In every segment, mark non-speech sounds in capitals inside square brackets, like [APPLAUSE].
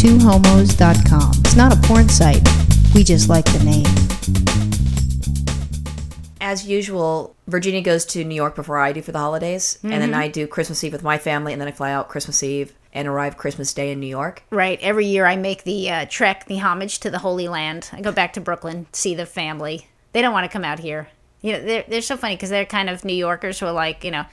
twohomos.com. It's not a porn site. We just like the name. As usual, Virginia goes to New York before I do for the holidays, and then I do Christmas Eve with my family, and then I fly out Christmas Eve and arrive Christmas Day in New York. Right. Every year I make the uh, trek, the homage to the Holy Land. I go back to Brooklyn, see the family. They don't want to come out here. You know, they're, they're so funny because they're kind of New Yorkers who are like, you know,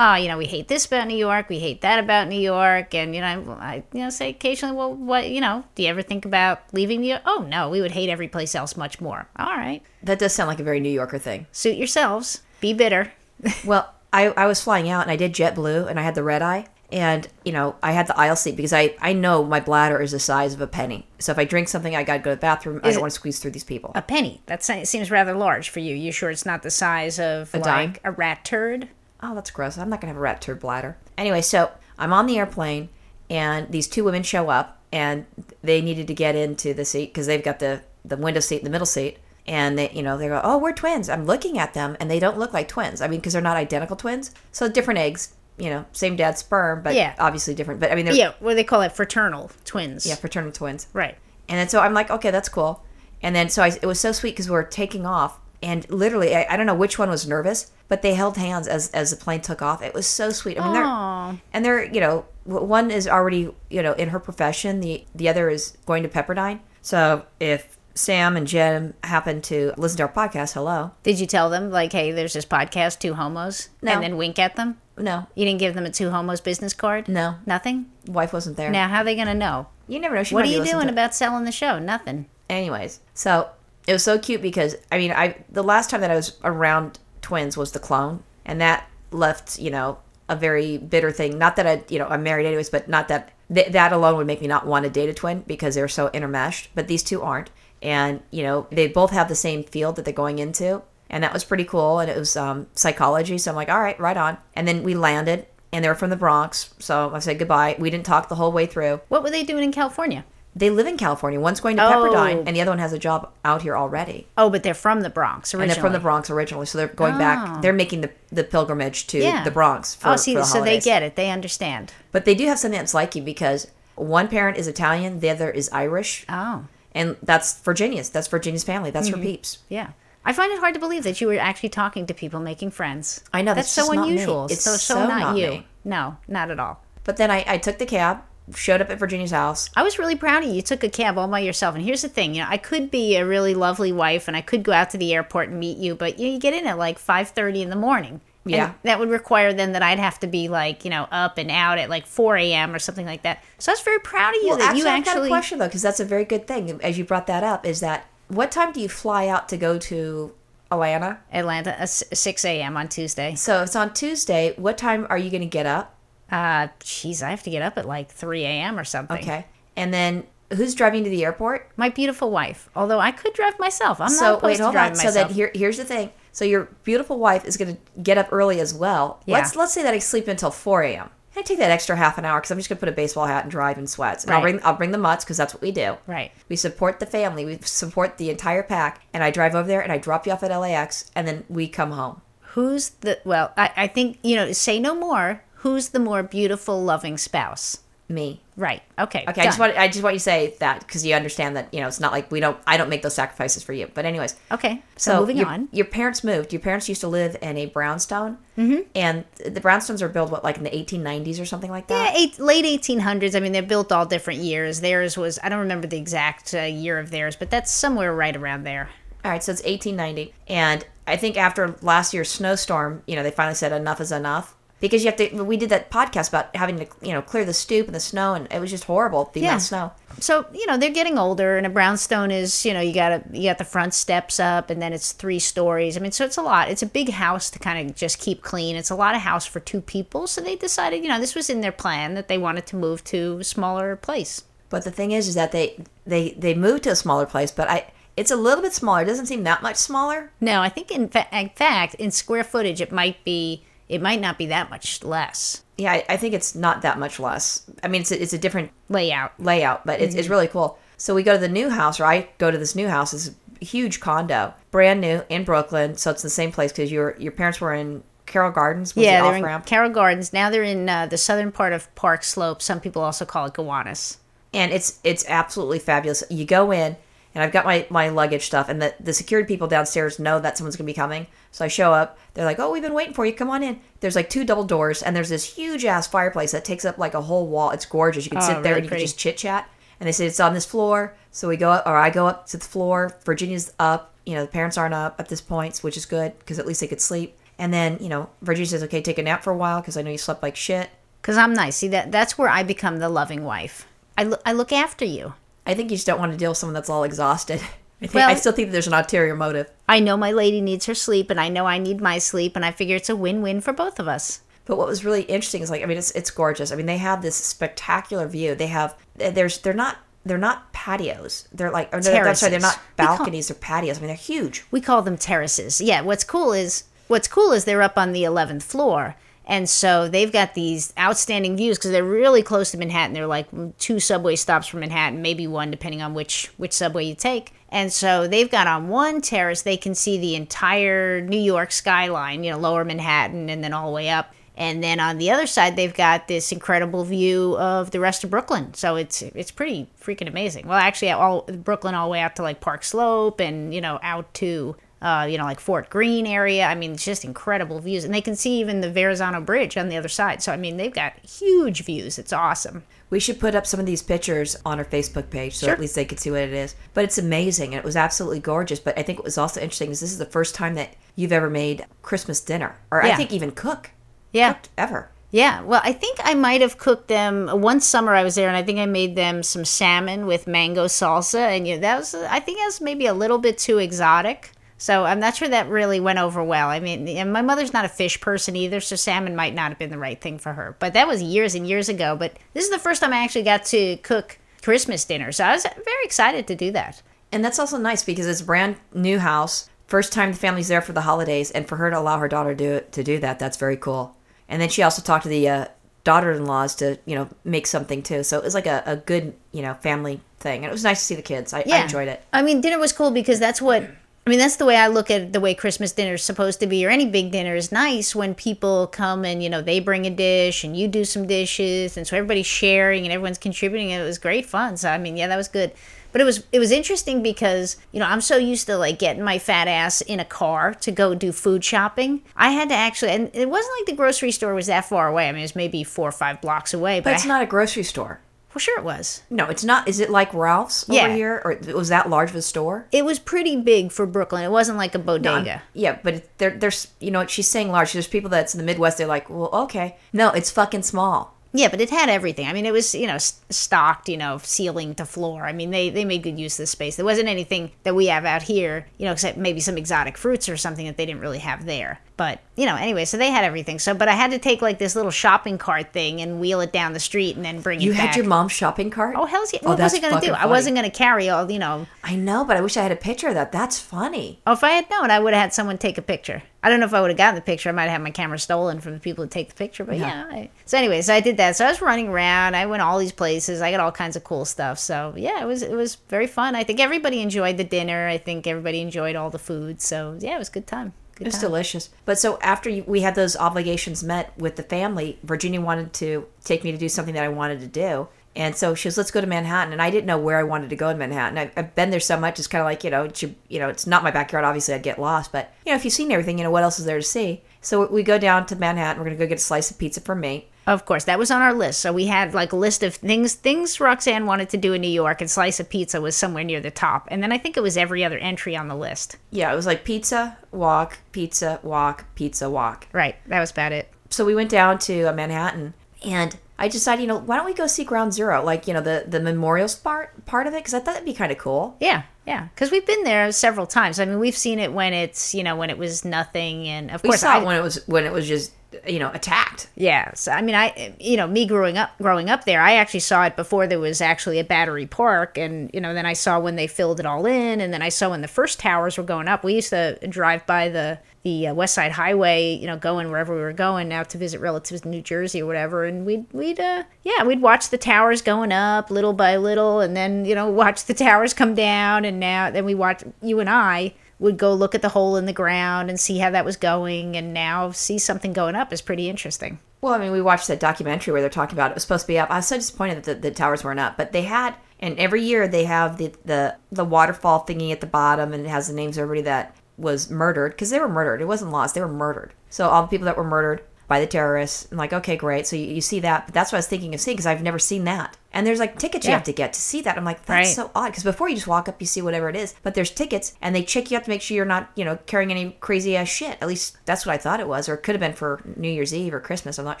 oh, you know, we hate this about New York, we hate that about New York, and you know, I you know say occasionally, well, what you know, do you ever think about leaving New York? Oh no, we would hate every place else much more. All right, That does sound like a very New Yorker thing. suit yourselves, be bitter. [LAUGHS] Well, I, I was flying out and I did JetBlue and I had the red eye. And, you know, I had the aisle seat because I, I know my bladder is the size of a penny. So if I drink something, I got to go to the bathroom. I don't want to squeeze through these people. A penny. That seems rather large for you. You sure it's not the size of like dime? a rat turd? Oh, that's gross. I'm not going to have a rat turd bladder. Anyway, so I'm on the airplane and these two women show up and they needed to get into the seat because they've got the, the window seat and the middle seat. And they, you know, they go, oh, we're twins. I'm looking at them and they don't look like twins. I mean, because they're not identical twins. So different eggs, you know, same dad's sperm, but Yeah. obviously different. But I mean, they're Yeah, what do they call it? Fraternal twins. yeah, fraternal twins. Right. And then so I'm like, okay, that's cool. And then so I, it was so sweet because we were taking off, and literally, I, I don't know which one was nervous, but they held hands as as the plane took off. It was so sweet. I mean, they're and they're you know one is already you know in her profession, the the other is going to Pepperdine. So if Sam and jim happen to listen to our podcast, hello. Did you tell them like, hey, there's this podcast, Two Homos, No. and then wink at them? No, You didn't give them a Two Homos business card? no, Nothing. wife wasn't there. Now, how are they gonna know? You never know. She What are you doing about selling the show? Nothing. anyways so it was so cute because i mean i the last time that i was around twins was the clone and that left you know a very bitter thing. Not that i you know i'm married anyways but not that th- that alone would make me not want to date a twin because they're so intermeshed but these two aren't. And you know they both have the same field that they're going into and that was pretty cool and it was um, psychology so i'm like all right right on. And then we landed and they were from the bronx so i said goodbye. We didn't talk the whole way through. What were they doing in California? They live in California. One's going to Oh. Pepperdine, and the other one has a job out here already. Oh, but they're from the Bronx originally. And they're from the Bronx originally, so they're going Oh. back. They're making the, the pilgrimage to Yeah. the Bronx. For, oh, see, the so they get it. They understand. But they do have something that's like you because one parent is Italian, the other is Irish, Oh, and that's Virginia's. That's Virginia's family. That's Mm-hmm. her peeps. yeah. I find it hard to believe that you were actually talking to people, making friends. I know, that's, that's so just not me. unusual. It's so so, so not, not you. me. No, not at all. But then I, I took the cab, showed up at Virginia's house. I was really proud of you. You took a cab all by yourself. And here's the thing, you know, I could be a really lovely wife and I could go out to the airport and meet you, but you, know, you get in at like 5:30 in the morning. And Yeah. that would require then that I'd have to be like, you know, up and out at like 4 a.m. or something like that. So I was very proud of you Well, that actually, you I've got a question though, because that's a very good thing. As you brought that up, is that what time do you fly out to go to Atlanta? Atlanta uh, 6 a.m. on Tuesday. So it's on Tuesday. What time are you going to get up? Uh, jeez, I have to get up at like 3 a.m. or something. Okay. And then who's driving to the airport? My beautiful wife. Although I could drive myself. I'm not so opposed wait, to hold driving on. So myself. then here, here's the thing. So your beautiful wife is going to get up early as well. Yeah. Let's let's say that I sleep until 4 a.m. I take that extra half an hour because I'm just going to put a baseball hat and drive in sweats. And I'll bring I'll bring the mutts because that's what we do. right. We support the family. We support the entire pack. And I drive over there and I drop you off at LAX and then we come home. Who's the well? I, I think you know. Say no more. Who's the more beautiful, loving spouse? Me. Right. Okay. Okay, I just want I just want you to say that because you understand that you know it's not like we don't I don't make those sacrifices for you. But anyways, Okay. So, So moving your, on. Your parents moved. Your parents used to live in a brownstone, mm-hmm. and the brownstones are built what like in the 1890s or something like Yeah, that. eight, late 1800s. I mean, they're built all different years. Theirs was I don't remember the exact uh, year of theirs, but that's somewhere right around there. All right, so it's 1890, and I think after last year's snowstorm, you know, they finally said enough is enough because you have to. We did that podcast about having to you know clear the stoop and the snow, and it was just horrible the Yeah. amount of snow. So you know they're getting older, and a brownstone is you know you got to you got the front steps up, and then it's three stories. I mean, so it's a lot. It's a big house to kind of just keep clean. It's a lot of house for two people. So they decided, you know, this was in their plan that they wanted to move to a smaller place. But the thing is, is that they they they moved to a smaller place, but I it's a little bit smaller. It doesn't seem that much smaller. No, I think in, fa- in fact, in square footage, it might be it might not be that much less Yeah, I, I think it's not that much less. I mean, it's a, it's a different layout. layout, but it's, it's Mm-hmm. really cool. So we go to the new house, or I go to this new house. It's a huge condo, brand new in Brooklyn. So it's the same place because your your parents were in Carroll Gardens. Was Yeah, the they're in? Carroll Gardens. Now they're in uh, the southern part of Park Slope. Some people also call it Gowanus. and it's it's absolutely fabulous. You go in, and I've got my my luggage stuff, and the the security people downstairs know that someone's gonna be coming. So I show up. They're like, "Oh, we've been waiting for you. Come on in." There's like two double doors, and there's this huge ass fireplace that takes up like a whole wall. It's gorgeous. You can Oh, sit there really and you pretty. can just chit chat. And they say it's on this floor. So we go up, or I go up to the floor. Virginia's up. You know, the parents aren't up at this point, which is good because at least they could sleep. And then, you know, Virginia says, okay, take a nap for a while because I know you slept like shit. Because I'm nice. See, that that's where I become the loving wife. I, lo- I look after you. I think you just don't want to deal with someone that's all exhausted. [LAUGHS] I, think, Well- I still think there's an ulterior motive. I know my lady needs her sleep, and I know I need my sleep, and I figure it's a win-win for both of us. But what was really interesting is like, I mean, it's it's gorgeous. I mean, they have this spectacular view. They have there's they're not they're not patios. They're like or no, they're not call- balconies or patios. I mean, they're huge. We call them terraces. Yeah. What's cool is what's cool is they're up on the 11th floor. And so they've got these outstanding views because they're really close to Manhattan. They're like two subway stops from Manhattan, maybe one depending on which which subway you take. And so they've got on one terrace they can see the entire New York skyline, you know, lower Manhattan and then all the way up. And then on the other side they've got this incredible view of the rest of Brooklyn. So it's it's pretty freaking amazing. Well, actually all Brooklyn all the way out to like Park Slope and, you know, out to uh, you know, like Fort Greene area. I mean, it's just incredible views. And they can see even the Verrazano Bridge on the other side. So, I mean, they've got huge views. It's awesome. We should put up some of these pictures on our Facebook page so Sure. at least they could see what it is. But it's amazing and it was absolutely gorgeous. But I think what was also interesting is this is the first time that you've ever made Christmas dinner, or I think even cook Yeah. cooked ever. Yeah. Well, I think I might have cooked them one summer I was there, and I think I made them some salmon with mango salsa. And you know, that was, I think that was maybe a little bit too exotic. So I'm not sure that really went over well. I mean, and my mother's not a fish person either, so salmon might not have been the right thing for her. But that was years and years ago. But this is the first time I actually got to cook Christmas dinner, so I was very excited to do that. And that's also nice because it's a brand new house. First time the family's there for the holidays, and for her to allow her daughter to do it, to do that, that's very cool. And then she also talked to the uh, daughter-in-laws to you know make something too. So it was like a, a good you know family thing, and it was nice to see the kids. I, I enjoyed it. I mean, dinner was cool because that's what I mean. That's the way I look at the way Christmas dinner is supposed to be, or any big dinner is nice when people come and you know they bring a dish and you do some dishes, and so everybody's sharing and everyone's contributing. And it was great fun. So I mean, yeah, that was good. But it was it was interesting because you know I'm so used to like getting my fat ass in a car to go do food shopping. I had to actually, and it wasn't like the grocery store was that far away. I mean, it was maybe four or five blocks away. But, But it's I, not a grocery store. Well, sure it was. No, it's not. Is it like Ralph's over here, or was that large of a store? It was pretty big for Brooklyn. It wasn't like a bodega. Yeah, but there, there's you know she's saying large. There's people that's in the Midwest. They're like, well, okay, no, it's fucking small. Yeah, but it had everything. I mean, it was you know stocked, you know, ceiling to floor. I mean, they they made good use of the space. There wasn't anything that we have out here, you know, except maybe some exotic fruits or something that they didn't really have there. But you know, anyway, so they had everything. So, but I had to take like this little shopping cart thing and wheel it down the street and then bring You it back. You had your mom's shopping cart. Oh hell's yeah! Oh, What was I gonna do? fucking I wasn't gonna carry all, you know. I know, but I wish I had a picture of that. That's funny. Oh, if I had known, I would have had someone take a picture. I don't know if I would have gotten the picture. I might have had my camera stolen from the people who take the picture. But yeah. I, so anyway, so I did that. So I was running around. I went all these places. I got all kinds of cool stuff. So yeah, it was it was very fun. I think everybody enjoyed the dinner. I think everybody enjoyed all the food. So yeah, it was a good time. Good It's time. delicious. But so after we had those obligations met with the family, Virginia wanted to take me to do something that I wanted to do. And so she was, let's go to Manhattan. And I didn't know where I wanted to go in Manhattan. I, I've been there so much. It's kind of like, you know, it's, your- you know, it's not my backyard. Obviously, I'd get lost. But, you know, if you've seen everything, you know, what else is there to see? So we go down to Manhattan. We're going to go get a slice of pizza for me. Of course, that was on our list. So we had like a list of things things Roxanne wanted to do in New York, and slice of pizza was somewhere near the top. And then I think it was every other entry on the list. Yeah, it was like pizza, walk, pizza, walk, pizza, walk. Right, that was about it. so we went down to uh, Manhattan, and I decided, you know, why don't we go see Ground Zero, like you know the the memorials part part of it, because I thought that'd be kind of cool. Yeah, yeah, because we've been there several times. I mean, we've seen it when it's you know when it was nothing, and of We course saw I, it when it was when it was just you know attacked. Yeah, so I mean, I you know me growing up growing up there, I actually saw it before there was actually a Battery Park, and you know then I saw when they filled it all in, and then I saw when the first towers were going up. We used to drive by the the uh, West Side Highway, you know, going wherever we were going out to visit relatives in New Jersey or whatever, and we'd we'd uh yeah we'd watch the towers going up little by little, and then you know watch the towers come down, and now then we watch you and I would go look at the hole in the ground and see how that was going, and now see something going up is pretty interesting. Well, I mean, we watched that documentary where they're talking about it was supposed to be up. I was so disappointed that the, the towers weren't up, but they had, and every year they have the the the waterfall thingy at the bottom, and it has the names of everybody that was murdered because they were murdered. It wasn't lost; they were murdered. So all the people that were murdered by the terrorists, I'm like, okay, great. So you, you see that, but that's what I was thinking of seeing because I've never seen that. And there's like tickets you have to get to see that. I'm like, that's Right. so odd because before you just walk up, you see whatever it is, but there's tickets and they check you out to make sure you're not, you know, carrying any crazy ass shit. At least that's what I thought it was, or it could have been for New Year's Eve or Christmas. I'm not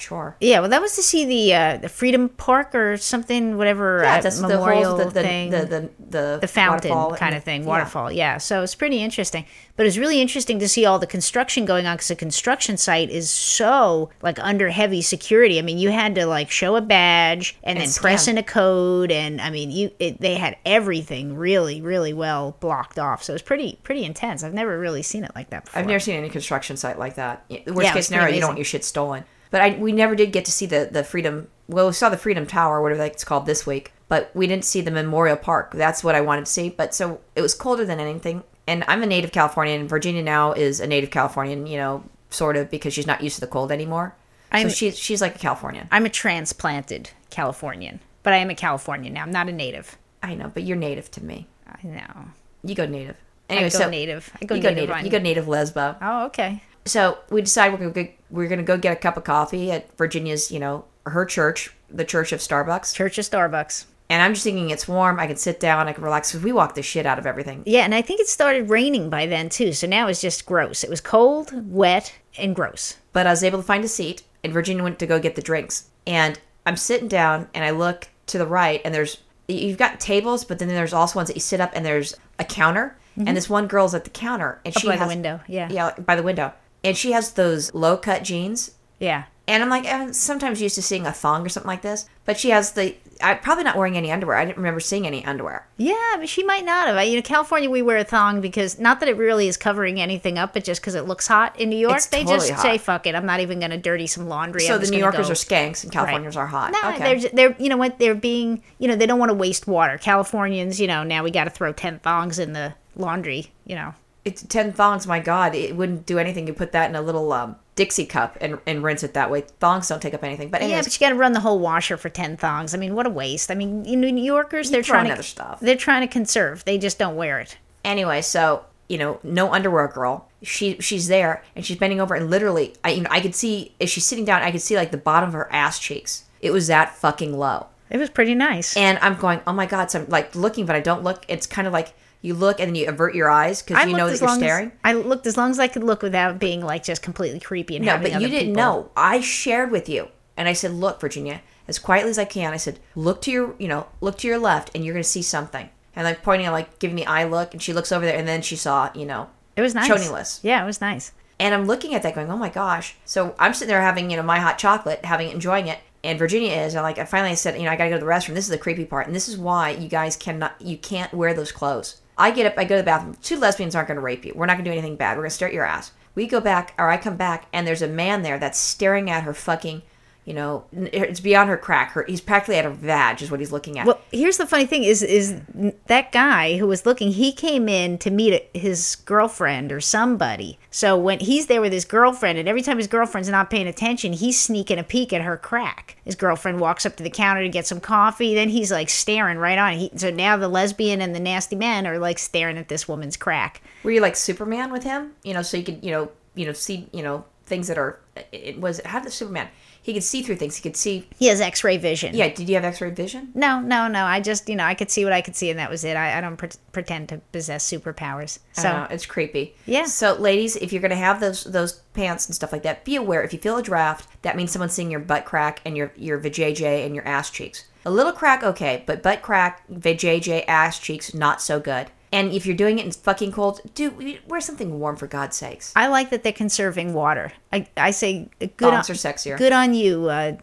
sure. Yeah, well, that was to see the uh, the Freedom Park or something, whatever Yeah, uh, that's memorial the whole the, the, thing. the, the, the, the fountain kind of thing, waterfall. Yeah. so it's pretty interesting. But it's really interesting to see all the construction going on because the construction site is so like under heavy security. I mean, you had to like show a badge and, And then press scan. A code, and I mean, you it, they had everything really, really well blocked off. So it's pretty pretty intense. I've never really seen it like that before. I've never seen any construction site like that. The worst Yeah, case scenario, you don't want your shit stolen. But I, we never did get to see the, the Freedom. Well, we saw the Freedom Tower, whatever it's called this week, but we didn't see the Memorial Park. That's what I wanted to see. But so it was colder than anything. And I'm a native Californian. Virginia now is a native Californian, you know, sort of because she's not used to the cold anymore. I'm- she's she's like a Californian. I'm a transplanted Californian, but I am a Californian now. I'm not a native. I know, but you're native to me. I know. You go native. I go so native. I go you go native. on- You go native lesbo. Oh, okay. so we decided we're gonna go, we're gonna go get a cup of coffee at Virginia's, you know, her church, the Church of Starbucks. Church of Starbucks. And I'm just thinking it's warm. I can sit down. I can relax. Because we walked the shit out of everything. Yeah, and I think it started raining by then too. So now it's just gross. It was cold, wet, and gross. But I was able to find a seat, and Virginia went to go get the drinks. And I'm sitting down, and I look to the right, and there's you've got tables, but then there's also ones that you sit up, and there's a counter, and mm-hmm. this one girl's at the counter, and Up she by has the window. Yeah. yeah, by the window, and she has those low cut jeans. Yeah. And I'm like, I'm sometimes used to seeing a thong or something like this, but she has the. I probably not wearing any underwear. I didn't remember seeing any underwear. Yeah, but she might not have. I- You know, California, we wear a thong because not that it really is covering anything up, but just because it looks hot. In New York, It's they totally just hot. say, "Fuck it, I'm not even going to dirty some laundry." So I'm the New Yorkers go. are skanks and Californians are hot. No, okay. they're they're you know what they're being you know they don't want to waste water. Californians, you know, now we got to throw ten thongs in the laundry. You know, it's ten thongs. My God, it wouldn't do anything. You put that in a little um, Dixie cup and, and rinse it that way. Thongs don't take up anything. But yeah, but you got to run the whole washer for ten thongs. I mean, what a waste. I mean, you know, New Yorkers, they're trying other to stuff. they're trying to conserve. They just don't wear it. anyway, so you know, no underwear girl. She she's there and she's bending over and literally, I you know, I could see as she's sitting down, I could see like the bottom of her ass cheeks. It was that fucking low. It was pretty nice. And I'm going, oh my god! So I'm like looking, but I don't look. It's kind of like you look and then you avert your eyes because you know that you're staring. As, I looked as long as I could look without being like just completely creepy and No, but you didn't people- know. I shared with you, and I said, "Look, Virginia, as quietly as I can." I said, "Look to your, you know, look to your left, and you're going to see something." And like pointing, like giving the eye look, and she looks over there, and then she saw, you know, It was nice. Choniless. Yeah, it was nice. and I'm looking at that, going, "Oh my gosh!" So I'm sitting there having, you know, my hot chocolate, having it, enjoying it, and Virginia is. And like, I finally said, you know, I got to go to the restroom. This is the creepy part, and this is why you guys cannot, you can't wear those clothes. I get up, I go to the bathroom. Two lesbians aren't going to rape you. We're not going to do anything bad. We're going to stare at your ass. We go back, or I come back, and there's a man there that's staring at her fucking, you know, it's beyond her crack. Her, he's practically at her vag, is what he's looking at. Well, here's the funny thing: is is that guy who was looking? He came in to meet his girlfriend or somebody. So when he's there with his girlfriend, and every time his girlfriend's not paying attention, he's sneaking a peek at her crack. His girlfriend walks up to the counter to get some coffee. Then he's like staring right on. He, so now the lesbian and the nasty man are like staring at this woman's crack. Were you like Superman with him? You know, so you could, you know, you know, see, you know, things that are. It was how did Superman? He could see through things. He could see. He has X-ray vision. Yeah. Did you have X-ray vision? No, no, no. I just, you know, I could see what I could see, and that was it. I, I don't pre- pretend to possess superpowers. So it's creepy. Yeah. So, ladies, if you're gonna have those those pants and stuff like that, be aware. If you feel a draft, that means someone's seeing your butt crack and your your vajayjay and your ass cheeks. A little crack, okay, but butt crack, vajayjay, ass cheeks, not so good. And if you're doing it in fucking cold, do wear something warm for God's sakes. I like that they're conserving water. I, I say good on, are sexier. Good on you, uh,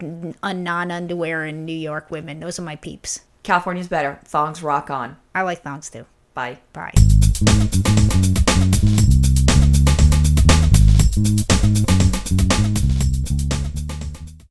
non underwear and New York women. Those are my peeps. California's better. Thongs rock on. I like thongs too. Bye. Bye.